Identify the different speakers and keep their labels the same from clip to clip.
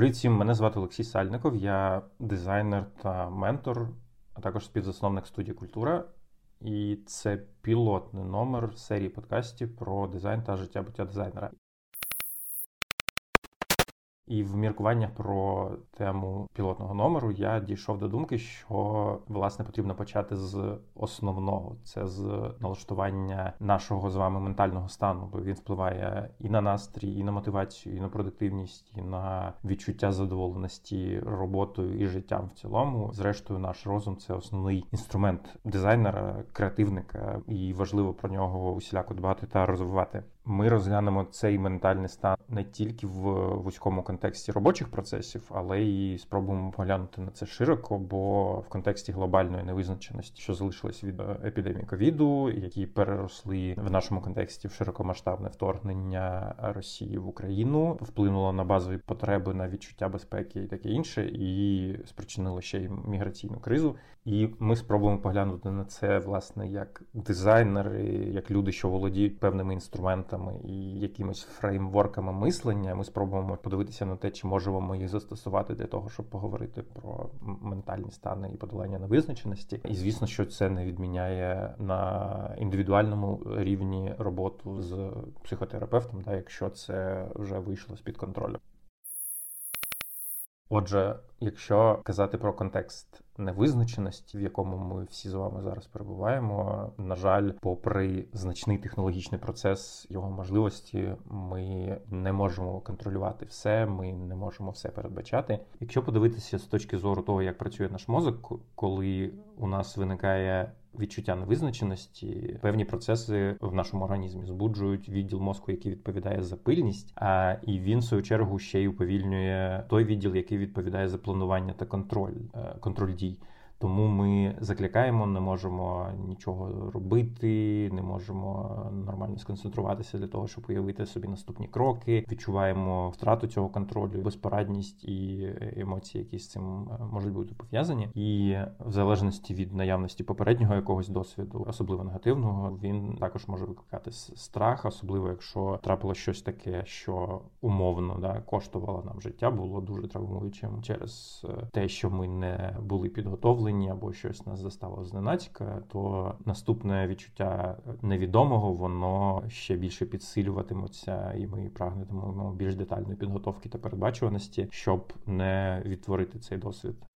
Speaker 1: Привіт всім, мене звати Олексій Сальников, я дизайнер та ментор, а також співзасновник студії Культура. І це пілотний номер серії подкастів про дизайн та життя буття дизайнера. І в міркуваннях про тему пілотного номеру я дійшов до думки, що власне потрібно почати з основного це з налаштування нашого з вами ментального стану, бо він впливає і на настрій, і на мотивацію, і на продуктивність, і на відчуття задоволеності роботою і життям в цілому. Зрештою, наш розум це основний інструмент дизайнера, креативника, і важливо про нього усіляко дбати та розвивати. Ми розглянемо цей ментальний стан не тільки в вузькому контексті робочих процесів, але й спробуємо поглянути на це широко, бо в контексті глобальної невизначеності, що залишилось від епідемії ковіду, які переросли в нашому контексті в широкомасштабне вторгнення Росії в Україну, вплинуло на базові потреби на відчуття безпеки і таке інше, і спричинило ще й міграційну кризу. І ми спробуємо поглянути на це власне як дизайнери, як люди, що володіють певними інструментами і якимись фреймворками мислення. Ми спробуємо подивитися на те, чи можемо ми їх застосувати для того, щоб поговорити про ментальні стани і подолання невизначеності. І звісно, що це не відміняє на індивідуальному рівні роботу з психотерапевтом, да, якщо це вже вийшло з під контролю. Отже, якщо казати про контекст невизначеності, в якому ми всі з вами зараз перебуваємо, на жаль, попри значний технологічний процес його можливості, ми не можемо контролювати все, ми не можемо все передбачати. Якщо подивитися з точки зору того, як працює наш мозок, коли у нас виникає відчуття невизначеності, певні процеси в нашому організмі збуджують відділ мозку, який відповідає за пильність, а і він в свою чергу ще й уповільнює той відділ, який відповідає за планування та контроль, е, контроль дій. Тому ми закликаємо, не можемо нічого робити, не можемо нормально сконцентруватися для того, щоб уявити собі наступні кроки. Відчуваємо втрату цього контролю, безпорадність і емоції, які з цим е, можуть бути пов'язані. І в залежності від наявності попереднього якогось досвіду, особливо негативного, він також може викликати страх, особливо якщо трапило щось таке, що умовно да коштувало нам життя, було дуже травмуючим через е, те, що ми не були підготовлені підкріплені або щось нас застало зненацька, то наступне відчуття невідомого воно ще більше підсилюватиметься, і ми прагнемо більш детальної підготовки та передбачуваності, щоб не відтворити цей досвід.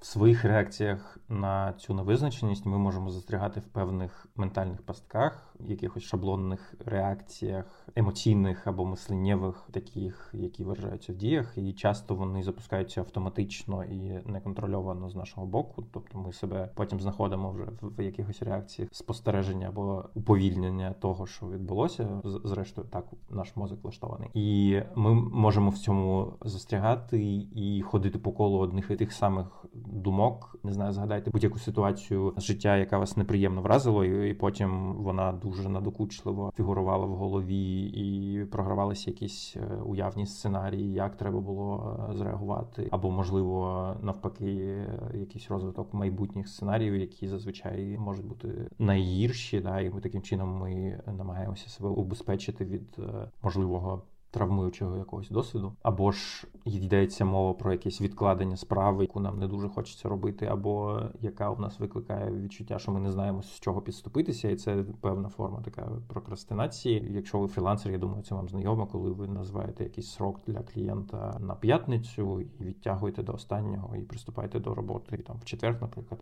Speaker 1: В своїх реакціях на цю невизначеність ми можемо застрягати в певних ментальних пастках, якихось шаблонних реакціях, емоційних або мисленнєвих, таких, які виражаються в діях, і часто вони запускаються автоматично і неконтрольовано з нашого боку. Тобто ми себе потім знаходимо вже в якихось реакціях спостереження або уповільнення того, що відбулося. Зрештою, так наш мозок влаштований, і ми можемо в цьому застрягати і ходити по колу одних і тих самих думок. Не знаю, згадайте будь-яку ситуацію з життя, яка вас неприємно вразила, і потім вона дуже надокучливо фігурувала в голові, і програвалися якісь е, уявні сценарії, як треба було е, зреагувати, або можливо навпаки, якийсь розвиток майбутніх сценаріїв, які зазвичай можуть бути найгірші. Да, і ми таким чином ми намагаємося себе убезпечити від е, можливого травмуючого якогось досвіду, або ж йдеться мова про якесь відкладення справи, яку нам не дуже хочеться робити, або яка у нас викликає відчуття, що ми не знаємо з чого підступитися, і це певна форма така прокрастинації. Якщо ви фрілансер, я думаю, це вам знайомо, коли ви називаєте якийсь срок для клієнта на п'ятницю і відтягуєте до останнього і приступаєте до роботи там в четвер, наприклад.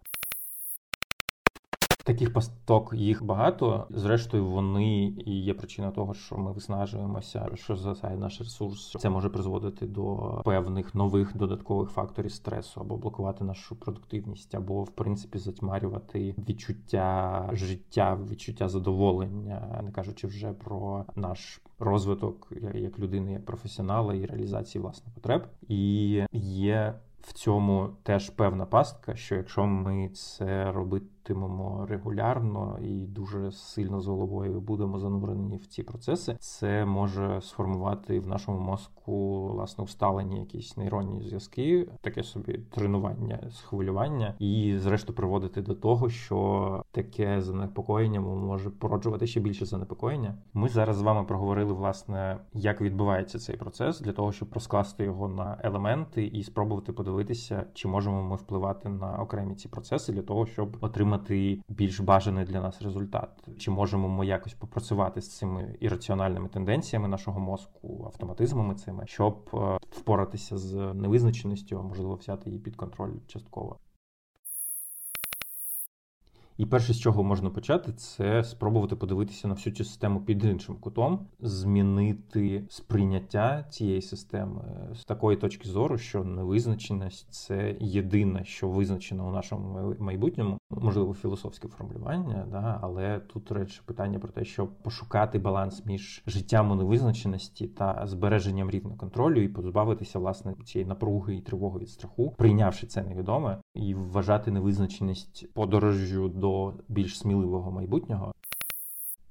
Speaker 1: Таких пасток їх багато. Зрештою, вони і є причина того, що ми виснажуємося, що засає наш ресурс. Це може призводити до певних нових додаткових факторів стресу, або блокувати нашу продуктивність, або в принципі затьмарювати відчуття життя, відчуття задоволення, не кажучи вже про наш розвиток як людини, як професіонала і реалізації власних потреб. І є в цьому теж певна пастка, що якщо ми це робити проводитимемо регулярно і дуже сильно з головою будемо занурені в ці процеси, це може сформувати в нашому мозку власне усталені якісь нейронні зв'язки, таке собі тренування схвилювання, і зрештою приводити до того, що таке занепокоєння може породжувати ще більше занепокоєння. Ми зараз з вами проговорили власне, як відбувається цей процес для того, щоб розкласти його на елементи і спробувати подивитися, чи можемо ми впливати на окремі ці процеси для того, щоб отримати більш бажаний для нас результат, чи можемо ми якось попрацювати з цими ірраціональними тенденціями нашого мозку, автоматизмами цими, щоб е, впоратися з невизначеністю, а можливо взяти її під контроль частково. І перше, з чого можна почати, це спробувати подивитися на всю цю систему під іншим кутом, змінити сприйняття цієї системи з такої точки зору, що невизначеність це єдине, що визначено у нашому майбутньому, можливо, філософське формулювання, да, але тут речі питання про те, щоб пошукати баланс між життям у невизначеності та збереженням рівня контролю і позбавитися власне цієї напруги і тривоги від страху, прийнявши це невідоме і вважати невизначеність подорожжю до до більш сміливого майбутнього.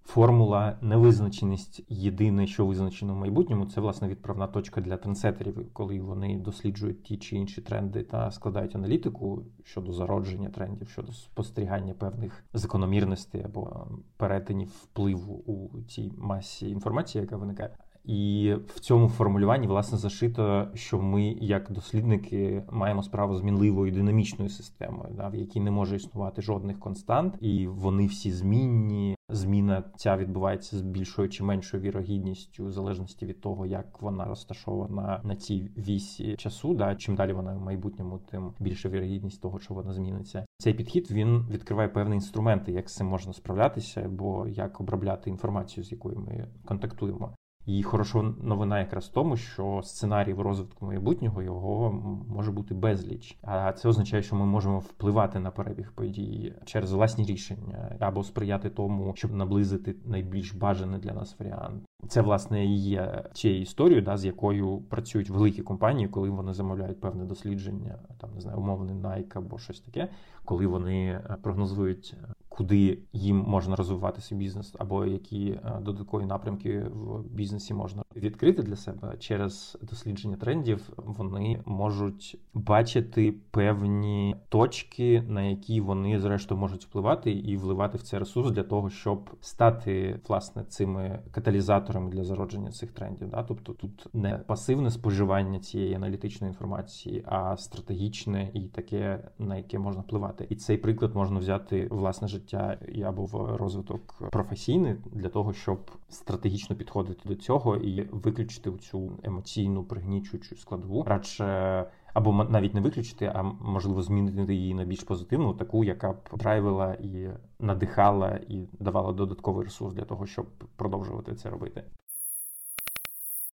Speaker 1: Формула невизначеність єдине, що визначено в майбутньому, це власне відправна точка для трендсетерів, коли вони досліджують ті чи інші тренди та складають аналітику щодо зародження трендів, щодо спостерігання певних закономірностей або перетинів впливу у цій масі інформації, яка виникає. І в цьому формулюванні власне зашито, що ми, як дослідники, маємо справу з мінливою динамічною системою, да, в якій не може існувати жодних констант, і вони всі змінні. Зміна ця відбувається з більшою чи меншою вірогідністю, в залежності від того, як вона розташована на цій вісі часу. Да, чим далі вона в майбутньому, тим більша вірогідність того, що вона зміниться. Цей підхід він відкриває певні інструменти, як з цим можна справлятися, або як обробляти інформацію, з якою ми контактуємо. І хороша новина якраз в тому, що сценарій розвитку майбутнього його може бути безліч. А це означає, що ми можемо впливати на перебіг подій через власні рішення або сприяти тому, щоб наблизити найбільш бажаний для нас варіант. Це власне і є цією історією, да, з якою працюють великі компанії, коли вони замовляють певне дослідження, там не знаю, умовний Nike або щось таке, коли вони е, прогнозують куди їм можна розвивати свій бізнес, або які е, додаткові напрямки в бізнесі можна відкрити для себе через дослідження трендів, вони можуть бачити певні точки, на які вони зрештою можуть впливати і вливати в цей ресурс для того, щоб стати власне цими каталізаторами для зародження цих трендів. Да? Тобто тут не пасивне споживання цієї аналітичної інформації, а стратегічне і таке, на яке можна впливати. І цей приклад можна взяти власне життя життя або в розвиток професійний для того, щоб стратегічно підходити до цього і виключити цю емоційну пригнічуючу складову, радше. Або навіть не виключити, а можливо змінити її на більш позитивну, таку, яка б драйвила і надихала, і давала додатковий ресурс для того, щоб продовжувати це робити.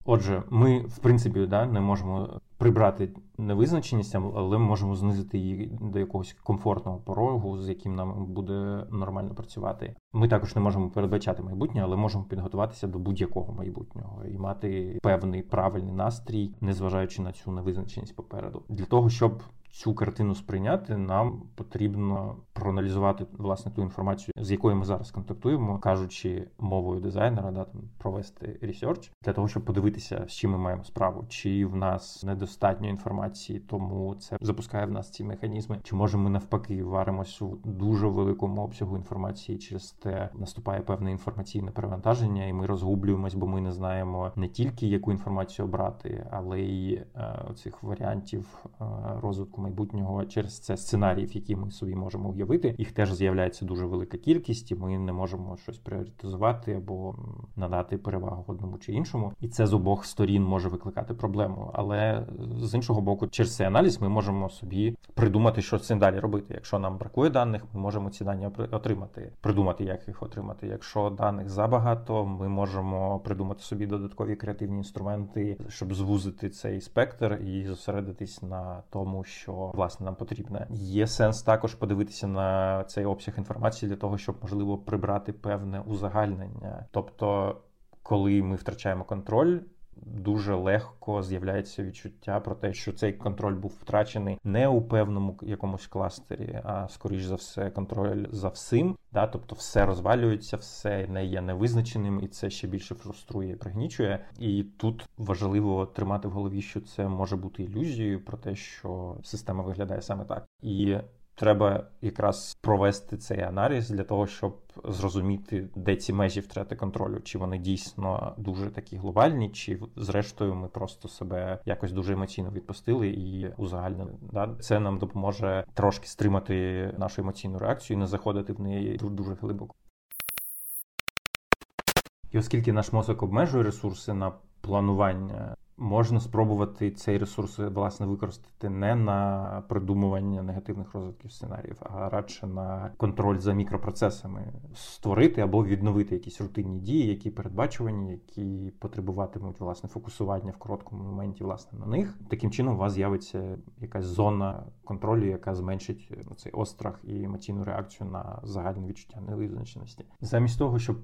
Speaker 1: Отже, ми в принципі да, не можемо прибрати невизначеність, але можемо знизити її до якогось комфортного порогу, з яким нам буде нормально працювати. Ми також не можемо передбачати майбутнє, але можемо підготуватися до будь-якого майбутнього і мати певний правильний настрій, незважаючи на цю невизначеність попереду, для того, щоб цю картину сприйняти, нам потрібно проаналізувати власне ту інформацію, з якою ми зараз контактуємо, кажучи мовою дизайнера, да там провести ресерч для того, щоб подивитися, з чим ми маємо справу, чи в нас недостатньо інформації, тому це запускає в нас ці механізми, чи може ми навпаки варимось у дуже великому обсягу інформації, через те наступає певне інформаційне перевантаження, і ми розгублюємось, бо ми не знаємо не тільки яку інформацію обрати, але й е, цих варіантів е, розвитку майбутнього через це сценаріїв, які ми собі можемо уявити. Їх теж з'являється дуже велика кількість, і ми не можемо щось пріоритизувати або надати перевагу одному чи іншому. І це з обох сторін може викликати проблему. Але з іншого боку, через цей аналіз ми можемо собі придумати, що з цим далі робити. Якщо нам бракує даних, ми можемо ці дані отримати, придумати, як їх отримати. Якщо даних забагато, ми можемо придумати собі додаткові креативні інструменти, щоб звузити цей спектр і зосередитись на тому, що власне нам потрібне. Є сенс також подивитися на цей обсяг інформації для того, щоб можливо прибрати певне узагальнення. Тобто, коли ми втрачаємо контроль дуже легко з'являється відчуття про те, що цей контроль був втрачений не у певному якомусь кластері, а скоріш за все, контроль за всім. Да, тобто все розвалюється, все не є невизначеним, і це ще більше фруструє, і пригнічує. І тут важливо тримати в голові, що це може бути ілюзією про те, що система виглядає саме так. І Треба якраз провести цей аналіз для того, щоб зрозуміти, де ці межі втрати контролю, чи вони дійсно дуже такі глобальні, чи зрештою ми просто себе якось дуже емоційно відпустили і узагальнили. Да? Це нам допоможе трошки стримати нашу емоційну реакцію і не заходити в неї дуже глибоко. І оскільки наш мозок обмежує ресурси на планування можна спробувати цей ресурс власне використати не на придумування негативних розвитків сценаріїв, а радше на контроль за мікропроцесами, створити або відновити якісь рутинні дії, які передбачувані, які потребуватимуть власне фокусування в короткому моменті власне на них. Таким чином у вас з'явиться якась зона контролю, яка зменшить цей острах і емоційну реакцію на загальне відчуття невизначеності. Замість того, щоб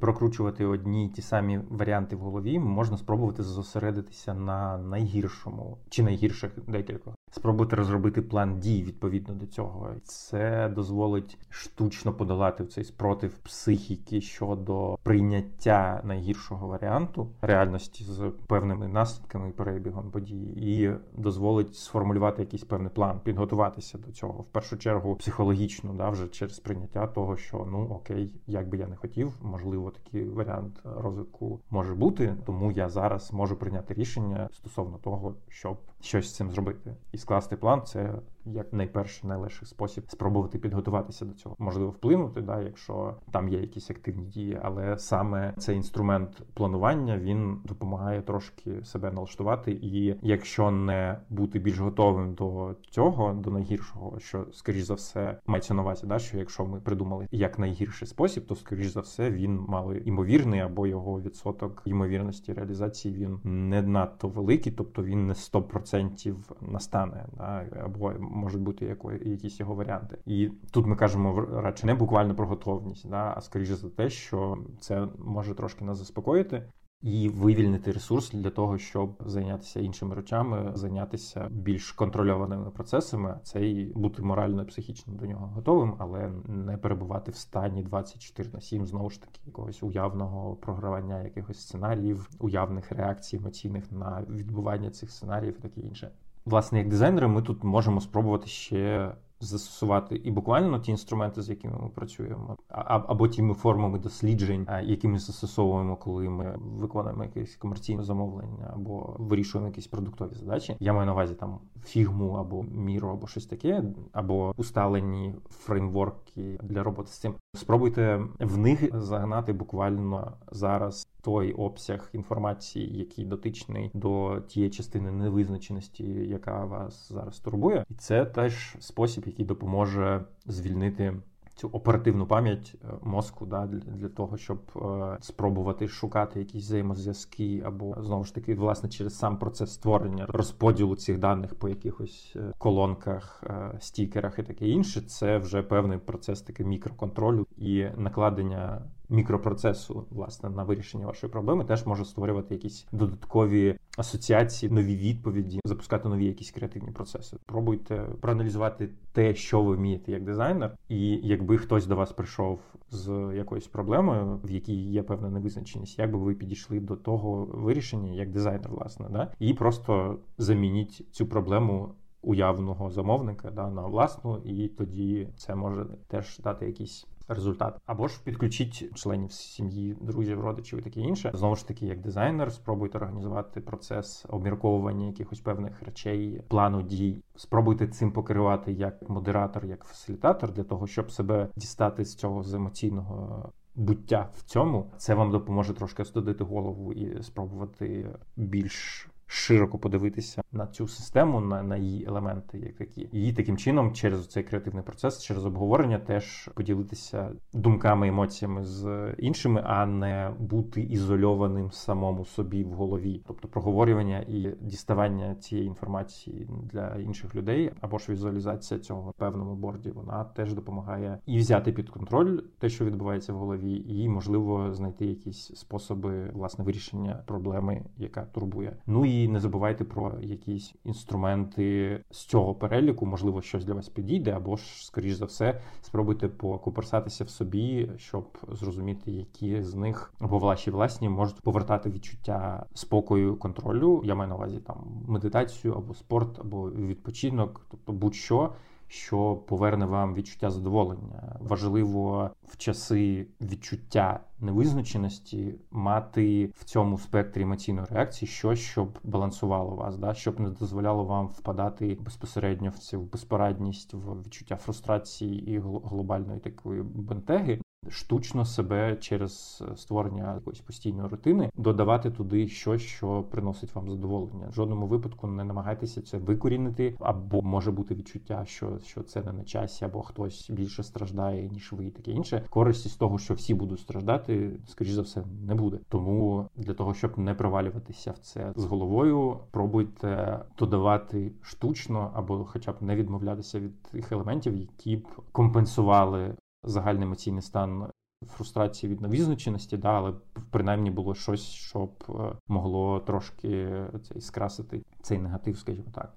Speaker 1: прокручувати одні й ті самі варіанти в голові, можна спробувати зосередитися зупинитися на найгіршому чи найгірших декількох. Спробувати розробити план дій відповідно до цього. Це дозволить штучно подолати цей спротив психіки щодо прийняття найгіршого варіанту реальності з певними наслідками і перебігом події, і дозволить сформулювати якийсь певний план, підготуватися до цього в першу чергу психологічно, да, вже через прийняття того, що ну окей, як би я не хотів, можливо, такий варіант розвитку може бути, тому я зараз можу прийняти рішення стосовно того, щоб щось з цим зробити, і скласти план це як найперший найлегший спосіб спробувати підготуватися до цього. Можливо, вплинути, да, якщо там є якісь активні дії, але саме цей інструмент планування він допомагає трошки себе налаштувати. І якщо не бути більш готовим до цього, до найгіршого, що скоріш за все мається на увазі, да, що якщо ми придумали як найгірший спосіб, то скоріш за все він мали імовірний або його відсоток ймовірності реалізації він не надто великий, тобто він не 100% настане, да, або можуть бути якісь його варіанти. І тут ми кажемо радше не буквально про готовність, да, а скоріше за те, що це може трошки нас заспокоїти. І вивільнити ресурс для того, щоб зайнятися іншими речами, зайнятися більш контрольованими процесами, це і бути морально і психічно до нього готовим, але не перебувати в стані 24 на 7, знову ж таки, якогось уявного програвання якихось сценаріїв, уявних реакцій емоційних на відбування цих сценаріїв і таке інше власне, як дизайнери, ми тут можемо спробувати ще застосувати і буквально ті інструменти, з якими ми працюємо, або тими формами досліджень, які ми застосовуємо, коли ми виконуємо якесь комерційне замовлення, або вирішуємо якісь продуктові задачі. Я маю на увазі там фігму або міру, або щось таке, або усталені фреймворки для роботи з цим. Спробуйте в них загнати буквально зараз той обсяг інформації, який дотичний до тієї частини невизначеності, яка вас зараз турбує, і це теж спосіб, який допоможе звільнити. Цю оперативну пам'ять е, мозку да, для для того, щоб е, спробувати шукати якісь взаємозв'язки, або знову ж таки, власне, через сам процес створення розподілу цих даних по якихось е, колонках, е, стікерах і таке інше, це вже певний процес таки мікроконтролю і накладення мікропроцесу власне на вирішення вашої проблеми теж може створювати якісь додаткові асоціації, нові відповіді, запускати нові якісь креативні процеси. Пробуйте проаналізувати те, що ви вмієте як дизайнер, і якби хтось до вас прийшов з якоюсь проблемою, в якій є певна невизначеність, як би ви підійшли до того вирішення як дизайнер, власне, да і просто замініть цю проблему. Уявного замовника да на власну, і тоді це може теж дати якісь результат. Або ж підключіть членів сім'ї, друзів, родичів і таке інше. Знову ж таки, як дизайнер, спробуйте організувати процес обмірковування якихось певних речей, плану дій. Спробуйте цим покерувати як модератор, як фасилітатор, для того, щоб себе дістати з цього з емоційного. Буття в цьому це вам допоможе трошки остудити голову і спробувати більш широко подивитися на цю систему, на на її елементи, як такі, і таким чином, через цей креативний процес, через обговорення, теж поділитися думками, емоціями з іншими, а не бути ізольованим самому собі в голові, тобто проговорювання і діставання цієї інформації для інших людей, або ж візуалізація цього певному борді, вона теж допомагає і взяти під контроль те, що відбувається в голові, і можливо знайти якісь способи власне вирішення проблеми, яка турбує. Ну і не забувайте про якісь інструменти з цього переліку, можливо, щось для вас підійде, або ж, скоріш за все, спробуйте покуперсатися в собі, щоб зрозуміти, які з них або ваші власні можуть повертати відчуття спокою, контролю. Я маю на увазі там медитацію або спорт, або відпочинок, тобто будь-що що поверне вам відчуття задоволення. Важливо в часи відчуття невизначеності мати в цьому спектрі емоційної реакції щось, щоб балансувало вас, да щоб не дозволяло вам впадати безпосередньо в цю безпорадність, в відчуття фрустрації і глобальної такої бентеги штучно себе через е, створення якоїсь постійної рутини додавати туди щось, що приносить вам задоволення. В жодному випадку не намагайтеся це викорінити, або може бути відчуття, що що це не на часі, або хтось більше страждає ніж ви, і таке інше. Користі з того, що всі будуть страждати, скоріш за все, не буде. Тому для того, щоб не провалюватися в це з головою, пробуйте додавати штучно або, хоча б не відмовлятися від тих елементів, які б компенсували загальний емоційний стан фрустрації від невизначеності, да, але принаймні було щось, щоб е, могло трошки цей скрасити цей негатив, скажімо так.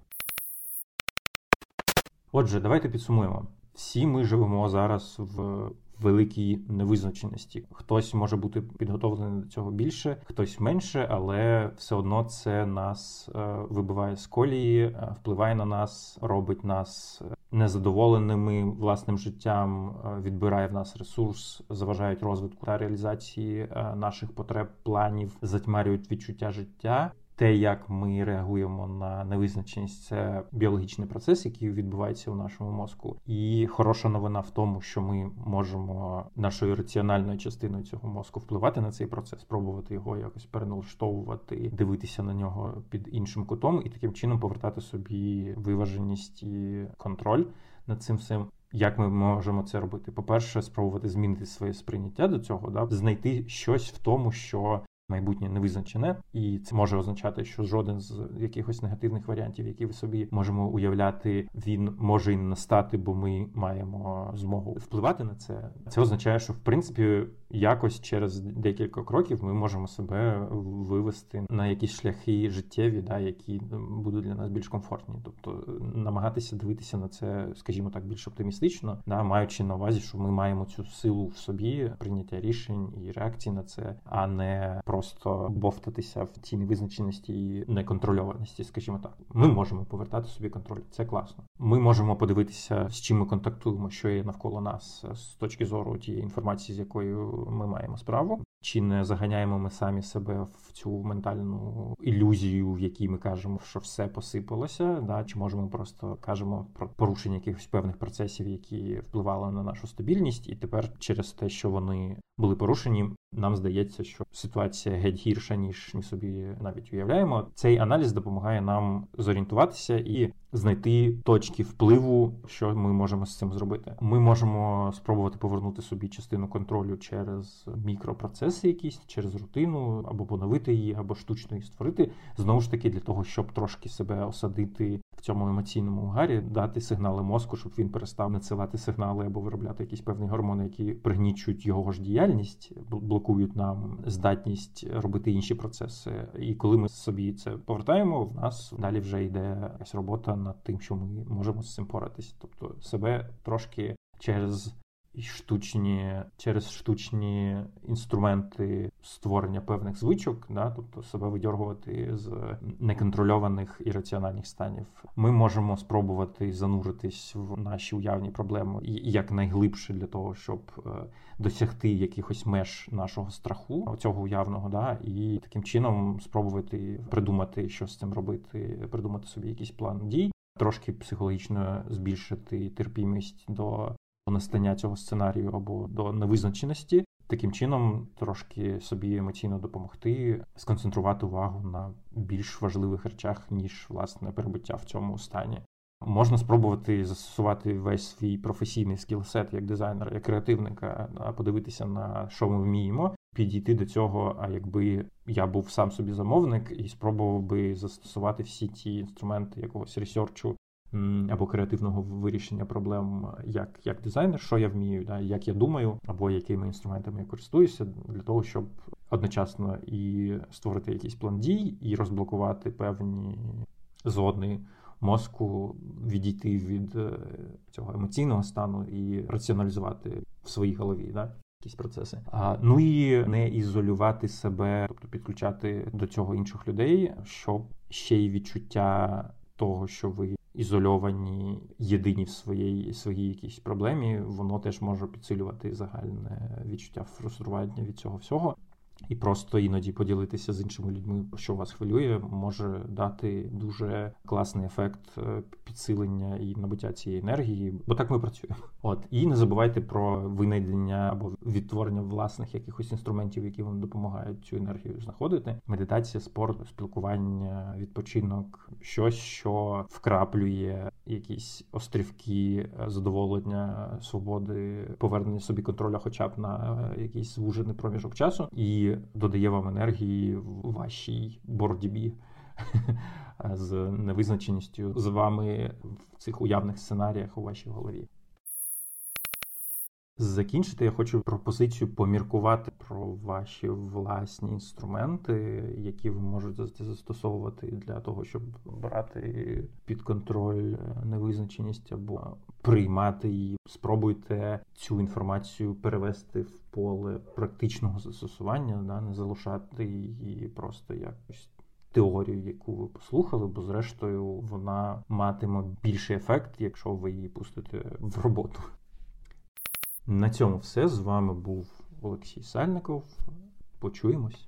Speaker 1: Отже, давайте підсумуємо. Всі ми живемо зараз в великій невизначеності. Хтось може бути підготовлений до цього більше, хтось менше, але все одно це нас е, вибиває з колії, е, впливає на нас, робить нас незадоволеними власним життям, е, відбирає в нас ресурс, заважають розвитку та реалізації наших потреб, планів, затьмарюють відчуття життя те, як ми реагуємо на невизначеність, це біологічний процес, який відбувається у нашому мозку. І хороша новина в тому, що ми можемо нашою раціональною частиною цього мозку впливати на цей процес, пробувати його якось переналаштовувати, дивитися на нього під іншим кутом, і таким чином повертати собі виваженість і контроль над цим всім. Як ми можемо це робити? По перше, спробувати змінити своє сприйняття до цього, да знайти щось в тому, що майбутнє не визначене, і це може означати, що жоден з якихось негативних варіантів, які ви собі можемо уявляти, він може і не настати, бо ми маємо змогу впливати на це. Це означає, що в принципі якось через декілька кроків ми можемо себе вивести на якісь шляхи життєві, да, які будуть для нас більш комфортні, тобто намагатися дивитися на це, скажімо так, більш оптимістично, да, маючи на увазі, що ми маємо цю силу в собі прийняття рішень і реакції на це, а не просто бовтатися в цій невизначеності і неконтрольованості, скажімо так. Ми можемо повертати собі контроль. Це класно. Ми можемо подивитися, з чим ми контактуємо, що є навколо нас з точки зору тієї інформації, з якою ми маємо справу. Чи не заганяємо ми самі себе в цю ментальну ілюзію, в якій ми кажемо, що все посипалося? Да? Чи може ми просто кажемо про порушення якихось певних процесів, які впливали на нашу стабільність, і тепер через те, що вони були порушені, нам здається, що ситуація геть гірша ніж ми собі навіть уявляємо. Цей аналіз допомагає нам зорієнтуватися і знайти точки впливу, що ми можемо з цим зробити. Ми можемо спробувати повернути собі частину контролю через мікропроцеси, якісь через рутину, або поновити її, або штучно її створити. Знову ж таки, для того, щоб трошки себе осадити в цьому емоційному гарі, дати сигнали мозку, щоб він перестав надсилати сигнали або виробляти якісь певні гормони, які пригнічують його ж діяльність, блокують нам здатність робити інші процеси. І коли ми собі це повертаємо, в нас далі вже йде якась робота над тим, що ми можемо з цим поратись, тобто себе трошки через штучні через штучні інструменти створення певних звичок, да, тобто себе видьоргувати з неконтрольованих і раціональних станів. Ми можемо спробувати зануритись в наші уявні проблеми якнайглибше для того, щоб е, досягти якихось меж нашого страху, цього уявного, да, і таким чином спробувати придумати, що з цим робити, придумати собі якийсь план дій. Трошки психологічно збільшити терпімість до настання цього сценарію або до невизначеності. таким чином трошки собі емоційно допомогти, сконцентрувати увагу на більш важливих речах, ніж власне перебуття в цьому стані. Можна спробувати застосувати весь свій професійний скілсет як дизайнера, як креативника, подивитися на що ми вміємо, підійти до цього. А якби я був сам собі замовник і спробував би застосувати всі ті інструменти якогось ресерчу або креативного вирішення проблем як як дизайнер, що я вмію, да, як я думаю, або якими інструментами я користуюся, для того, щоб одночасно і створити якийсь план дій, і розблокувати певні зони мозку, відійти від е, цього емоційного стану і раціоналізувати в своїй голові. Да? Якісь процеси, а ну і не ізолювати себе, тобто підключати до цього інших людей, щоб ще й відчуття того, що ви ізольовані, єдині в своїй своїй якійсь проблемі, воно теж може підсилювати загальне відчуття фрустрування від цього всього. І просто іноді поділитися з іншими людьми, що вас хвилює, може дати дуже класний ефект е, підсилення і набуття цієї енергії, бо так ми працюємо. От і не забувайте про винайдення або відтворення власних якихось інструментів, які вам допомагають цю енергію знаходити. Медитація, спорт, спілкування, відпочинок, щось, що вкраплює якісь острівки задоволення, свободи, повернення собі контроля, хоча б на якийсь звужений проміжок часу, додає вам енергії в вашій боротьбі з невизначеністю з вами в цих уявних сценаріях у вашій голові. Закінчити я хочу пропозицію поміркувати про ваші власні інструменти, які ви можете застосовувати для того, щоб брати під контроль невизначеність або приймати її. Спробуйте цю інформацію перевести в поле практичного застосування, да, не залишати її просто якось. Теорію, яку ви послухали, бо зрештою вона матиме більший ефект, якщо ви її пустите в роботу. На цьому все. З вами був Олексій Сальников. Почуємось.